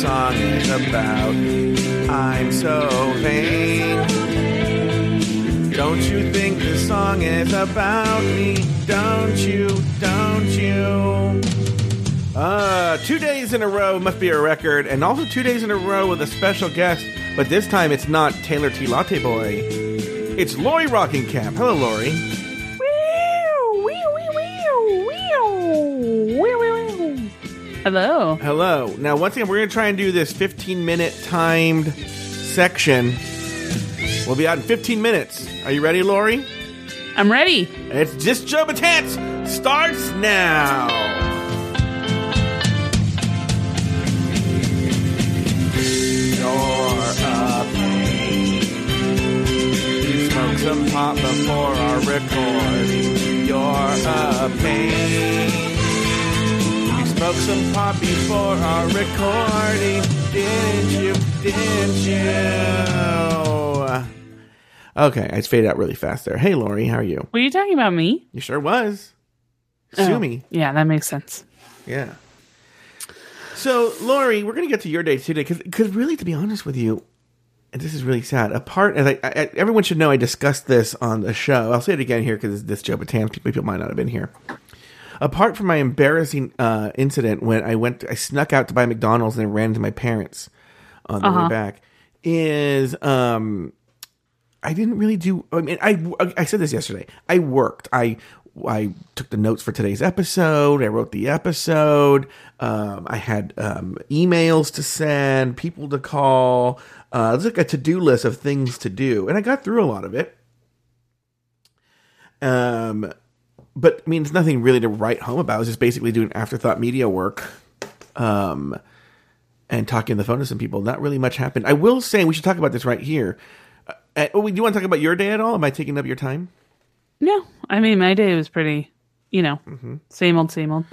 song is about. I'm so vain. Don't you think the song is about me? Don't you? Don't you? Uh, two days in a row must be a record, and also two days in a row with a special guest, but this time it's not Taylor T. Latte Boy. It's Lori Roggenkamp. Hello, Lori. Hello. Hello. Now, once again, we're going to try and do this 15 minute timed section. We'll be out in 15 minutes. Are you ready, Lori? I'm ready. It's just Joe Betance starts now. You're a pain. You smoke some pot before our recording. You're a pain. Smoke some pot before our recording. Didn't you? Didn't you? Okay, I fade out really fast there. Hey, Lori, how are you? Were you talking about me? You sure was. Oh, Sue Oh, me. Yeah, that makes sense. Yeah. So, Lori, we're going to get to your day today because, really, to be honest with you, and this is really sad. Apart, as I, I, everyone should know, I discussed this on the show. I'll say it again here because this Joe Batan people might not have been here. Apart from my embarrassing uh, incident when I went, I snuck out to buy McDonald's and I ran into my parents on the way Uh-huh. back. Is um, I didn't really do. I mean, I I said this yesterday. I worked. I I took the notes for today's episode. I wrote the episode. Um, I had um, emails to send, people to call. Uh, it was like a to do list of things to do, and I got through a lot of it. Um, but I mean, it's nothing really to write home about. I was just basically doing afterthought media work. Um, and talking on the phone to some people. Not really much happened. I will say we should talk about this right here. Uh, oh, do you want to talk about your day at all? Am I taking up your time? No, I mean my day was pretty, you know, Mm-hmm. same old, same old.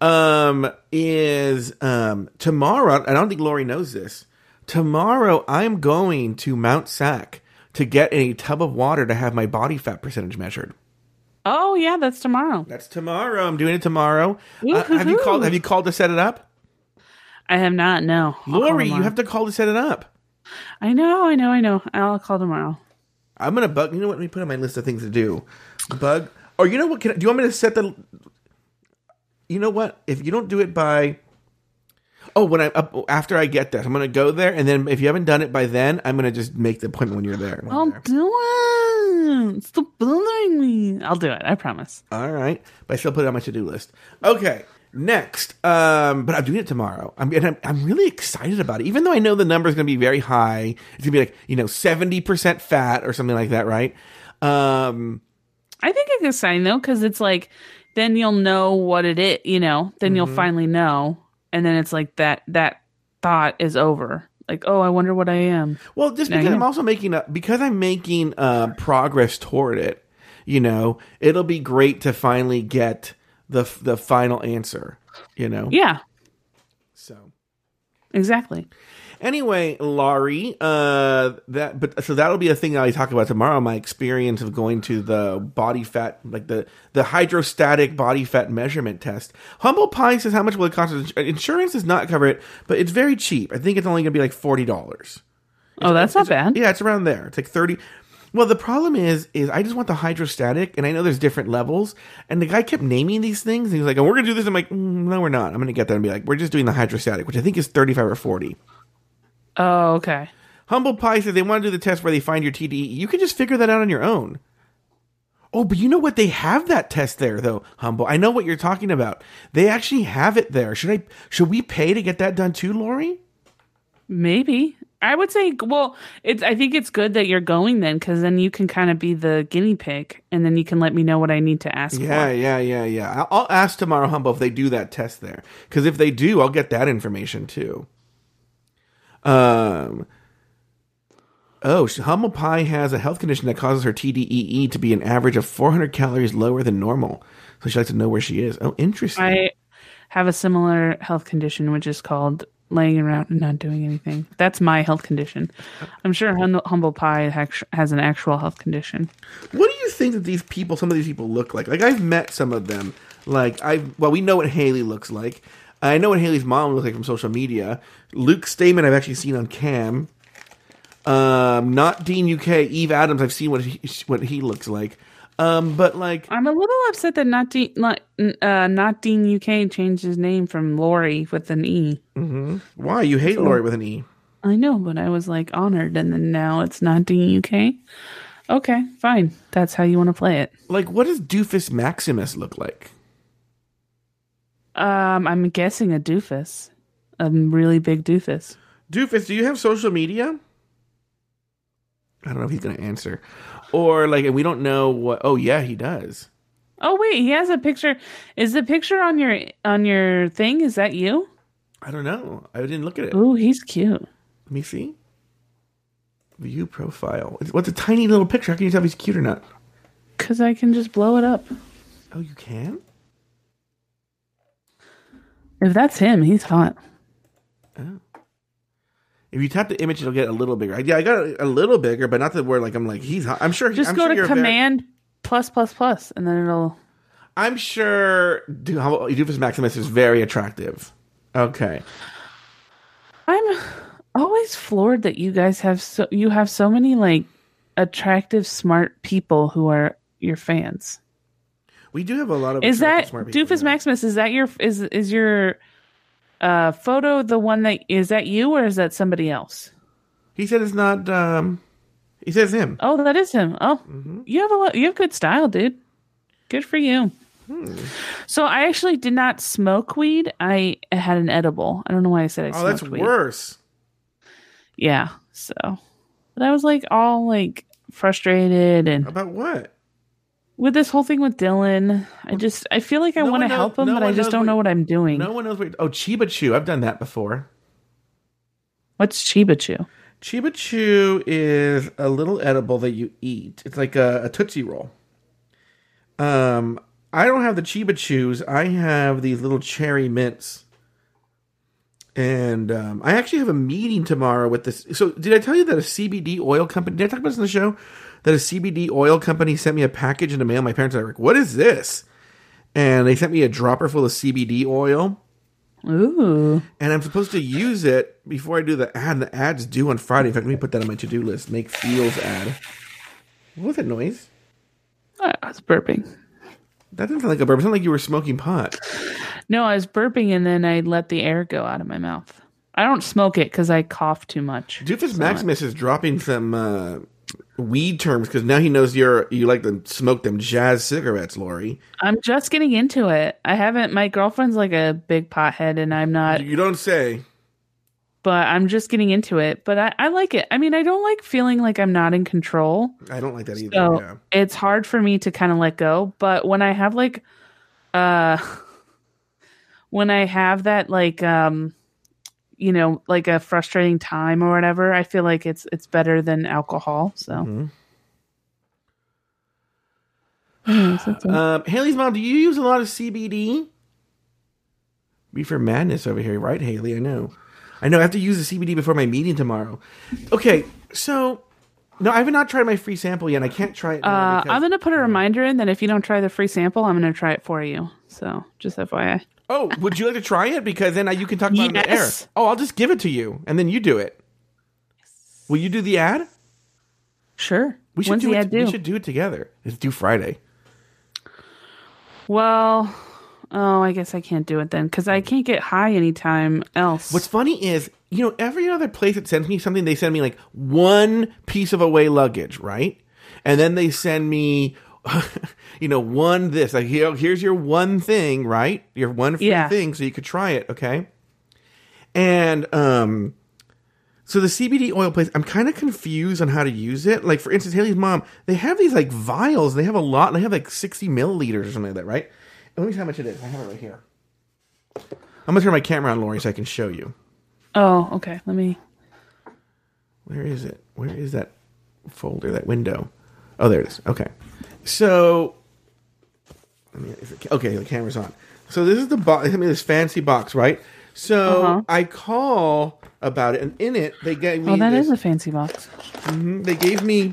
Um, is um tomorrow? I don't think Lori knows this. Tomorrow, I'm going to Mount Sac to get in a tub of water to have my body fat percentage measured. Oh yeah, that's tomorrow. That's tomorrow. I'm doing it tomorrow. Uh, have you called? Have you called to set it up, I have not. No, I'll Lori? You have to call to set it up. I know, I know, I know. I'll call tomorrow. I'm gonna bug. You know what? Let me put on my list of things to do. Bug. Or you know what? Can do you want me to set the? You know what? If you don't do it by. Oh, when I up after I get there, I'm gonna go there, and then if you haven't done it by then, I'm gonna just make the appointment when you're there. when I'm I'll there. do it. Stop bothering me. I'll do it. I promise. All right, but I still put it on my to do list. Okay, next. Um, but I'm doing it tomorrow. I'm and I'm, I'm really excited about it, even though I know the number is gonna be very high. It's gonna be like you know seventy percent fat or something like that, right? Um. I think it's sign though, because it's like then you'll know what it is. You know, then Mm-hmm. you'll finally know, and then it's like that that thought is over. Like, oh, I wonder what I am. Well, just because I'm also making a because I'm making uh, progress toward it, you know, it'll be great to finally get the the final answer, you know. Yeah, So exactly. Anyway, Laurie, uh, that but so that'll be a thing I talk about tomorrow. My experience of going to the body fat, like the the hydrostatic body fat measurement test. Humble Pie says how much will it cost? Insurance does not cover it, but it's very cheap. I think it's only going to be like forty dollars. Oh, that's not bad. Yeah, it's around there. It's like 30. Well, the problem is, is I just want the hydrostatic, and I know there's different levels. And the guy kept naming these things. And he was like, "Oh, we're gonna do this." I'm like, mm, "No, we're not. I'm gonna get there and be like, we're just doing the hydrostatic, which I think is 35 or 40." Oh, okay. Humble Pie says they want to do the test where they find your TDEE. You can just figure that out on your own. Oh, but you know what? They have that test there, though. Humble. I know what you're talking about. They actually have it there. Should I? Should we pay to get that done too, Lori? Maybe. I would say, well, it's. I think it's good that you're going then, because then you can kind of be the guinea pig, and then you can let me know what I need to ask Yeah, for. yeah, yeah, yeah. I'll, I'll ask tomorrow, Humble, if they do that test there. Because if they do, I'll get that information too. Um. Oh, Humble Pie has a health condition that causes her TDEE to be an average of 400 calories lower than normal. So she likes to know where she is. Oh, interesting. I have a similar health condition, which is called laying around and not doing anything. That's my health condition. I'm sure Hum- Humble Pie has an actual health condition. What do you think that these people, some of these people look like? Like I've met some of them. Like I, well, we know what Haley looks like. I know what Haley's mom looks like from social media. Luke Stamen I've actually seen on cam. Um, not Dean UK. Eve Adams I've seen what he what he looks like. Um, but like I'm a little upset that not Dean, not, uh, not Dean UK changed his name from Lori with an E. why you hate Lori with an E? I know, but I was like honored, and then now it's not Dean UK. Okay, fine. That's how you want to play it. Like what does Doofus Maximus look like? Um, I'm guessing a doofus, a really big doofus. Doofus, do you have social media? I don't know if he's gonna answer. Or like and we don't know what oh yeah, he does. Oh wait, he has a picture. Is the picture on your on your thing? Is that you? I don't know. I didn't look at it. Oh, he's cute. Let me see. View profile. What's a tiny little picture? How can you tell if he's cute or not? Cause I can just blow it up. Oh, you can? If that's him, he's hot. If you tap the image, it'll get a little bigger. Yeah, I got a little bigger, but not that where like I'm like he's. hot. I'm sure. Just I'm go sure to you're very- command plus plus plus, and then it'll. I'm sure Doofus Maximus is very attractive. Okay. I'm always floored that you guys have so you have so many like attractive, smart people who are your fans. We do have a lot of. Is that smart Doofus. Maximus? Is that your is is your uh photo the one that is that you or is that somebody else? He said it's not. um He says him. Oh, that is him. Oh, Mm-hmm. you have a lot. You have good style, dude. Good for you. Hmm. So I actually did not smoke weed. I had an edible. I don't know why I said I Oh, smoked that's weed. worse. Yeah. So, but I was like all like frustrated and About what? With this whole thing with Dylan. I just I feel like I No want to help him, no but I just don't what- know what I'm doing. No one knows what. Oh, Chiba Chew. I've done that before. What's Chiba Chew? Chiba Chew is a little edible that you eat. It's like a, a Tootsie Roll. Um, I don't have the Chiba Chews. I have these little cherry mints. And um, I actually have a meeting tomorrow with this. So, did I tell you that a CBD oil company? Did I talk about this in the show? That a CBD oil company sent me a package in the mail. My parents are like, "What is this?" And they sent me a dropper full of CBD oil Ooh. and I'm supposed to use it before I do the ad. And the ad's due on Friday. In fact, let me put that on my to-do list. Make Fealz ad. What was that noise? I I was burping. That didn't sound like a burp. It sounded like you were smoking pot. No, I was burping and then I let the air go out of my mouth. I don't smoke it because I cough too much. Doofus Maximus is dropping some uh, weed terms because now he knows you're you like to smoke them jazz cigarettes, Lori. I'm just getting into it. I haven't. My girlfriend's like a big pothead, and I'm not. You don't say. But I'm just getting into it. But I, I like it. I mean, I don't like feeling like I'm not in control. I don't like that either. So yeah. it's hard for me to kind of let go. But when I have like, uh, when I have that like, um, you know, like a frustrating time or whatever, I feel like it's it's better than alcohol. So. Mm-hmm. Anyways, that's all. Um, Haley's mom, do you use a lot of CBD? Reefer madness over here, right, Haley? I know. I know. I have to use the CBD before my meeting tomorrow. Okay, so no, I have not tried my free sample yet. I can't try it. Uh, because- I'm gonna put a reminder in that if you don't try the free sample, I'm gonna try it for you. So just FYI. oh, would you like to try it? Because then you can talk about it on the air. Yes. Oh, I'll just give it to you, and then you do it. Will you do the ad? Sure. We should When's do it. due? We should do it together. It's due Friday. Well, oh, I guess I can't do it then because I can't get high anytime else. What's funny is, you know, every other place that sends me something, they send me like one piece of away luggage, right? And then they send me, you know, one this. Like, here, here's your one thing, right? Your one free Yeah. thing, so you could try it, okay? And um, so the CBD oil place, I'm kind of confused on how to use it. Like, for instance, Haley's mom, they have these like vials. They have a lot. They have like 60 milliliters or something like that, right? And let me see how much it is. I have it right here. I'm gonna turn my camera on, Lori, so I can show you. oh, okay. Let me. Where is it? Where is that folder? That window? Oh, there it is. Okay. So, okay, the camera's on. So this is the box. I mean, this fancy box, right? So Uh-huh. I call about it, and in it they gave me. Oh, that this, is a fancy box. they gave me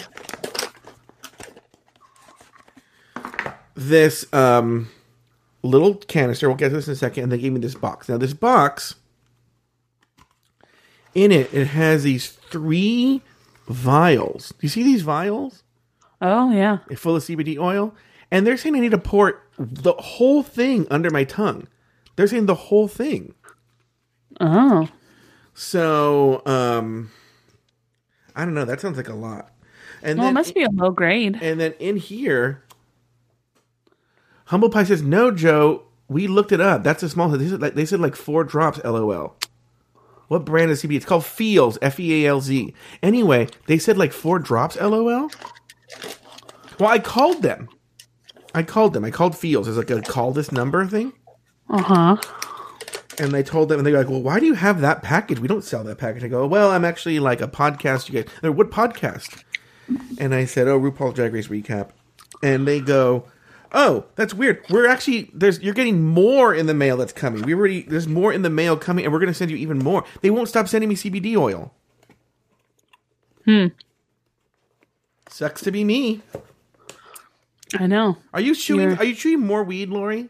this um little canister. We'll get to this in a second. And they gave me this box. Now, this box, in it, it has these three vials. Do you see these vials? Oh yeah. full of CBD oil, and they're saying I need to pour the whole thing under my tongue. They're saying the whole thing. Oh. So, um, I don't know. That sounds like a lot. And Well, it must be a low grade. and then in here, Humble Pie says, "No, Joe, we looked it up. That's a small. They said like, they said like four drops. LOL. What brand is CBD? It's called Fealz. F E A L Z. Anyway, they said like four drops. LOL. Well, I called them. I called them. I called Fealz. It's like a call this number thing. Uh huh. And they told them, and they're like, "Well, why do you have that package? We don't sell that package." I go, "Well, I'm actually like a podcast. You guys, they're what podcast?" And I said, "Oh, RuPaul Drag Race recap." And they go, "Oh, that's weird. We're actually there's you're getting more in the mail that's coming. We already there's more in the mail coming, and we're going to send you even more. They won't stop sending me CBD oil. Hmm. Sucks to be me. I know. Are you chewing? You're- Are you chewing more weed, Lori?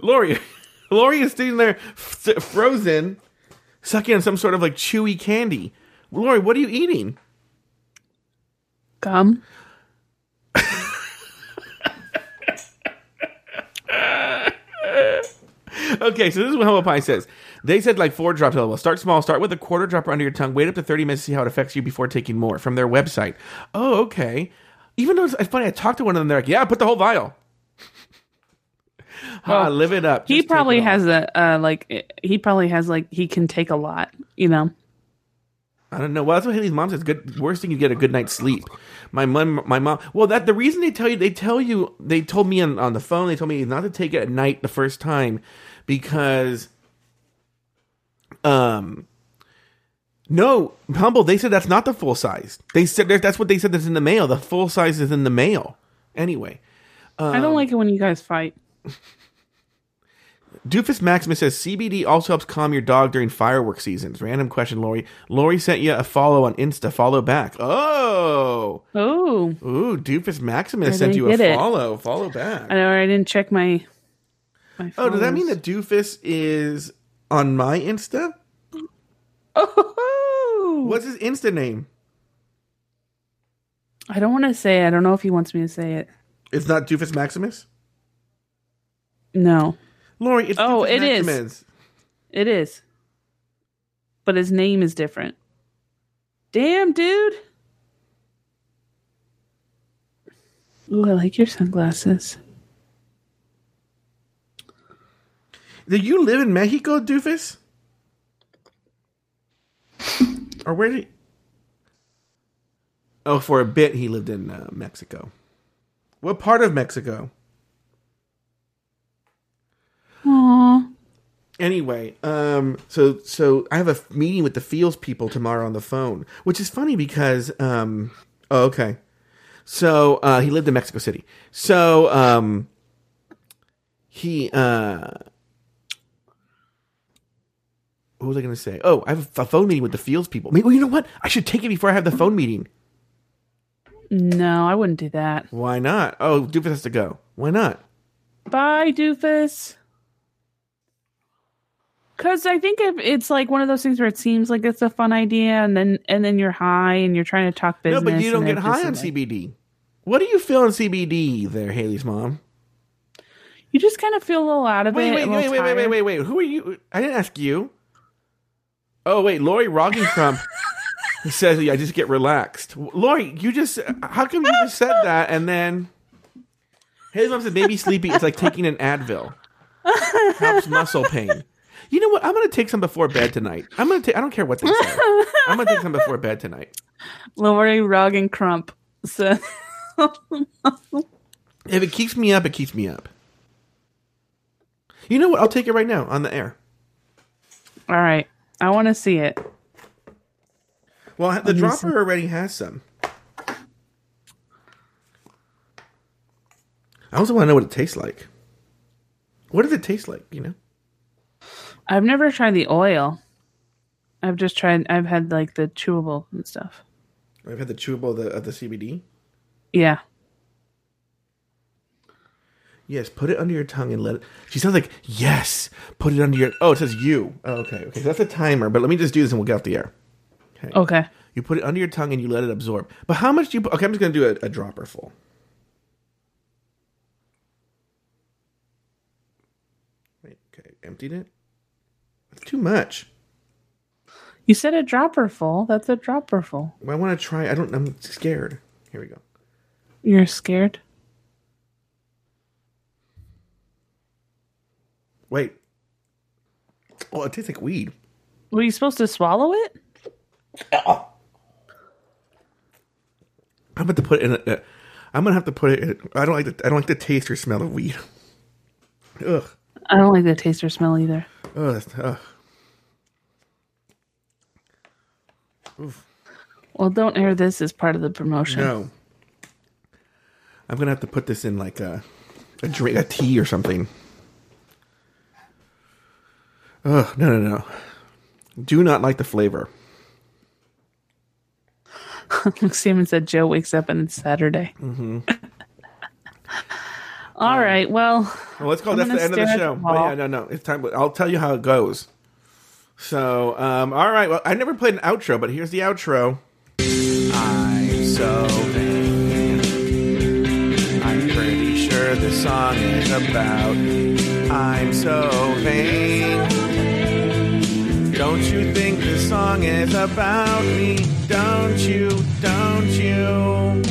Lori, Lori is sitting there f- frozen, sucking on some sort of like chewy candy. Lori, what are you eating? Gum. Okay, so this is what Humble Pie says. They said like four drops. Well, start small. Start with a quarter dropper under your tongue. Wait up to thirty minutes to see how it affects you before taking more. From their website. Oh, okay. Even though it's funny, I talked to one of them. They're like, "Yeah, put the whole vial." ah, Well, live it up. He Just take probably it has a uh, like. He probably has like he can take a lot. You know. I don't know. Well, that's what Haley's mom says. Good. Worst thing you get a good night's sleep. My mom. My mom. Well, that the reason they tell you. They tell you. They told me on, on the phone. They told me not to take it at night the first time because. Um. No, humble. They said that's not the full size. They said that's what they said that's in the mail. The full size is in the mail. Anyway, I Um, don't like it when you guys fight. Doofus Maximus says CBD also helps calm your dog during fireworks seasons. Random question, Lori. Lori sent you a follow on Insta. Follow back. Oh. Oh, Ooh, Doofus Maximus I sent you a it. follow. Follow back. I know. I didn't check my. my Oh, does that mean that Doofus is on my Insta? Oh, What's his Insta name? I don't want to say. it. I don't know if he wants me to say it. It's not Doofus Maximus? No, Lori, it's Oh, it is. It is. But his name is different. Damn, dude. Ooh, I like your sunglasses. Do you live in Mexico, Doofus? or where did he... Oh, for a bit he lived in uh, Mexico. What part of Mexico? Aw. Anyway, um, so so I have a meeting with the Fealz people tomorrow on the phone, which is funny because um, oh okay, so uh, he lived in Mexico City, so um, he uh, what was I going to say? Oh, I have a phone meeting with the Fealz people. Maybe well, you know what? I should take it before I have the phone meeting. No, I wouldn't do that. Why not? Oh, Doofus has to go. Why not? Bye, doofus. Because I think if it's like one of those things where it seems like it's a fun idea, and then and then you're high and you're trying to talk business. no, but you don't get high on like- CBD. What do you feel on CBD there, Haley's mom? You just kind of feel a little out of Wait, it. wait, wait, wait, wait, wait, wait, wait. Who are you? I didn't ask you. Oh, wait, Lori Roggenkrump says, "I just get relaxed." Lori, you just how come you just said that and then Haley's mom said maybe sleepy. It's like taking an Advil. Helps muscle pain. You know what? I'm gonna take some before bed tonight. I'm gonna take. I don't care what they say. I'm gonna take some before bed tonight. Lori Rug and Crump. So If it keeps me up, it keeps me up. You know what? I'll take it right now on the air. all right, I want to see it. Well, the dropper already has some. I also want to know what it tastes like. What does it taste like? You know, I've never tried the oil. I've just tried. I've had like the chewable and stuff. I've had the chewable of the, of the CBD. Yeah, Yes, put it under your tongue and let it. She sounds like yes. Put it under your. Oh, it says you. Oh, okay, okay. So that's a timer. But let me just do this and we'll get off the air. Okay. Okay. You put it under your tongue and you let it absorb. But how much do you? Okay, I'm just gonna do a, a dropper full. Wait, okay, emptied it. Too much. You said a dropper full. That's a dropper full. I want to try. I don't. I'm scared. Here we go. You're scared? Wait. Oh, it tastes like weed. Were you supposed to swallow it? I'm about to put it in. A, uh, I'm gonna have to put it. In, I don't like the. I don't like the taste or smell of weed. Ugh. I don't like the taste or smell either. Ugh. that's- ugh. Well, don't air this as part of the promotion. No. I'm gonna have to put this in like a a drink, a tea or something. Ugh. No, no, no. Do not like the flavor. Simon said Joe wakes up and it's Saturday. Mm-hmm. All right. Well, Well, let's call I'm that's the end of the show. the But yeah, no, no, it's time. I'll tell you how it goes. So, um, all right. Well, I never played an outro, but here's the outro. I'm so vain. I'm pretty sure this song is about. I'm so vain. Don't you think this song is about me? Don't you? Don't you?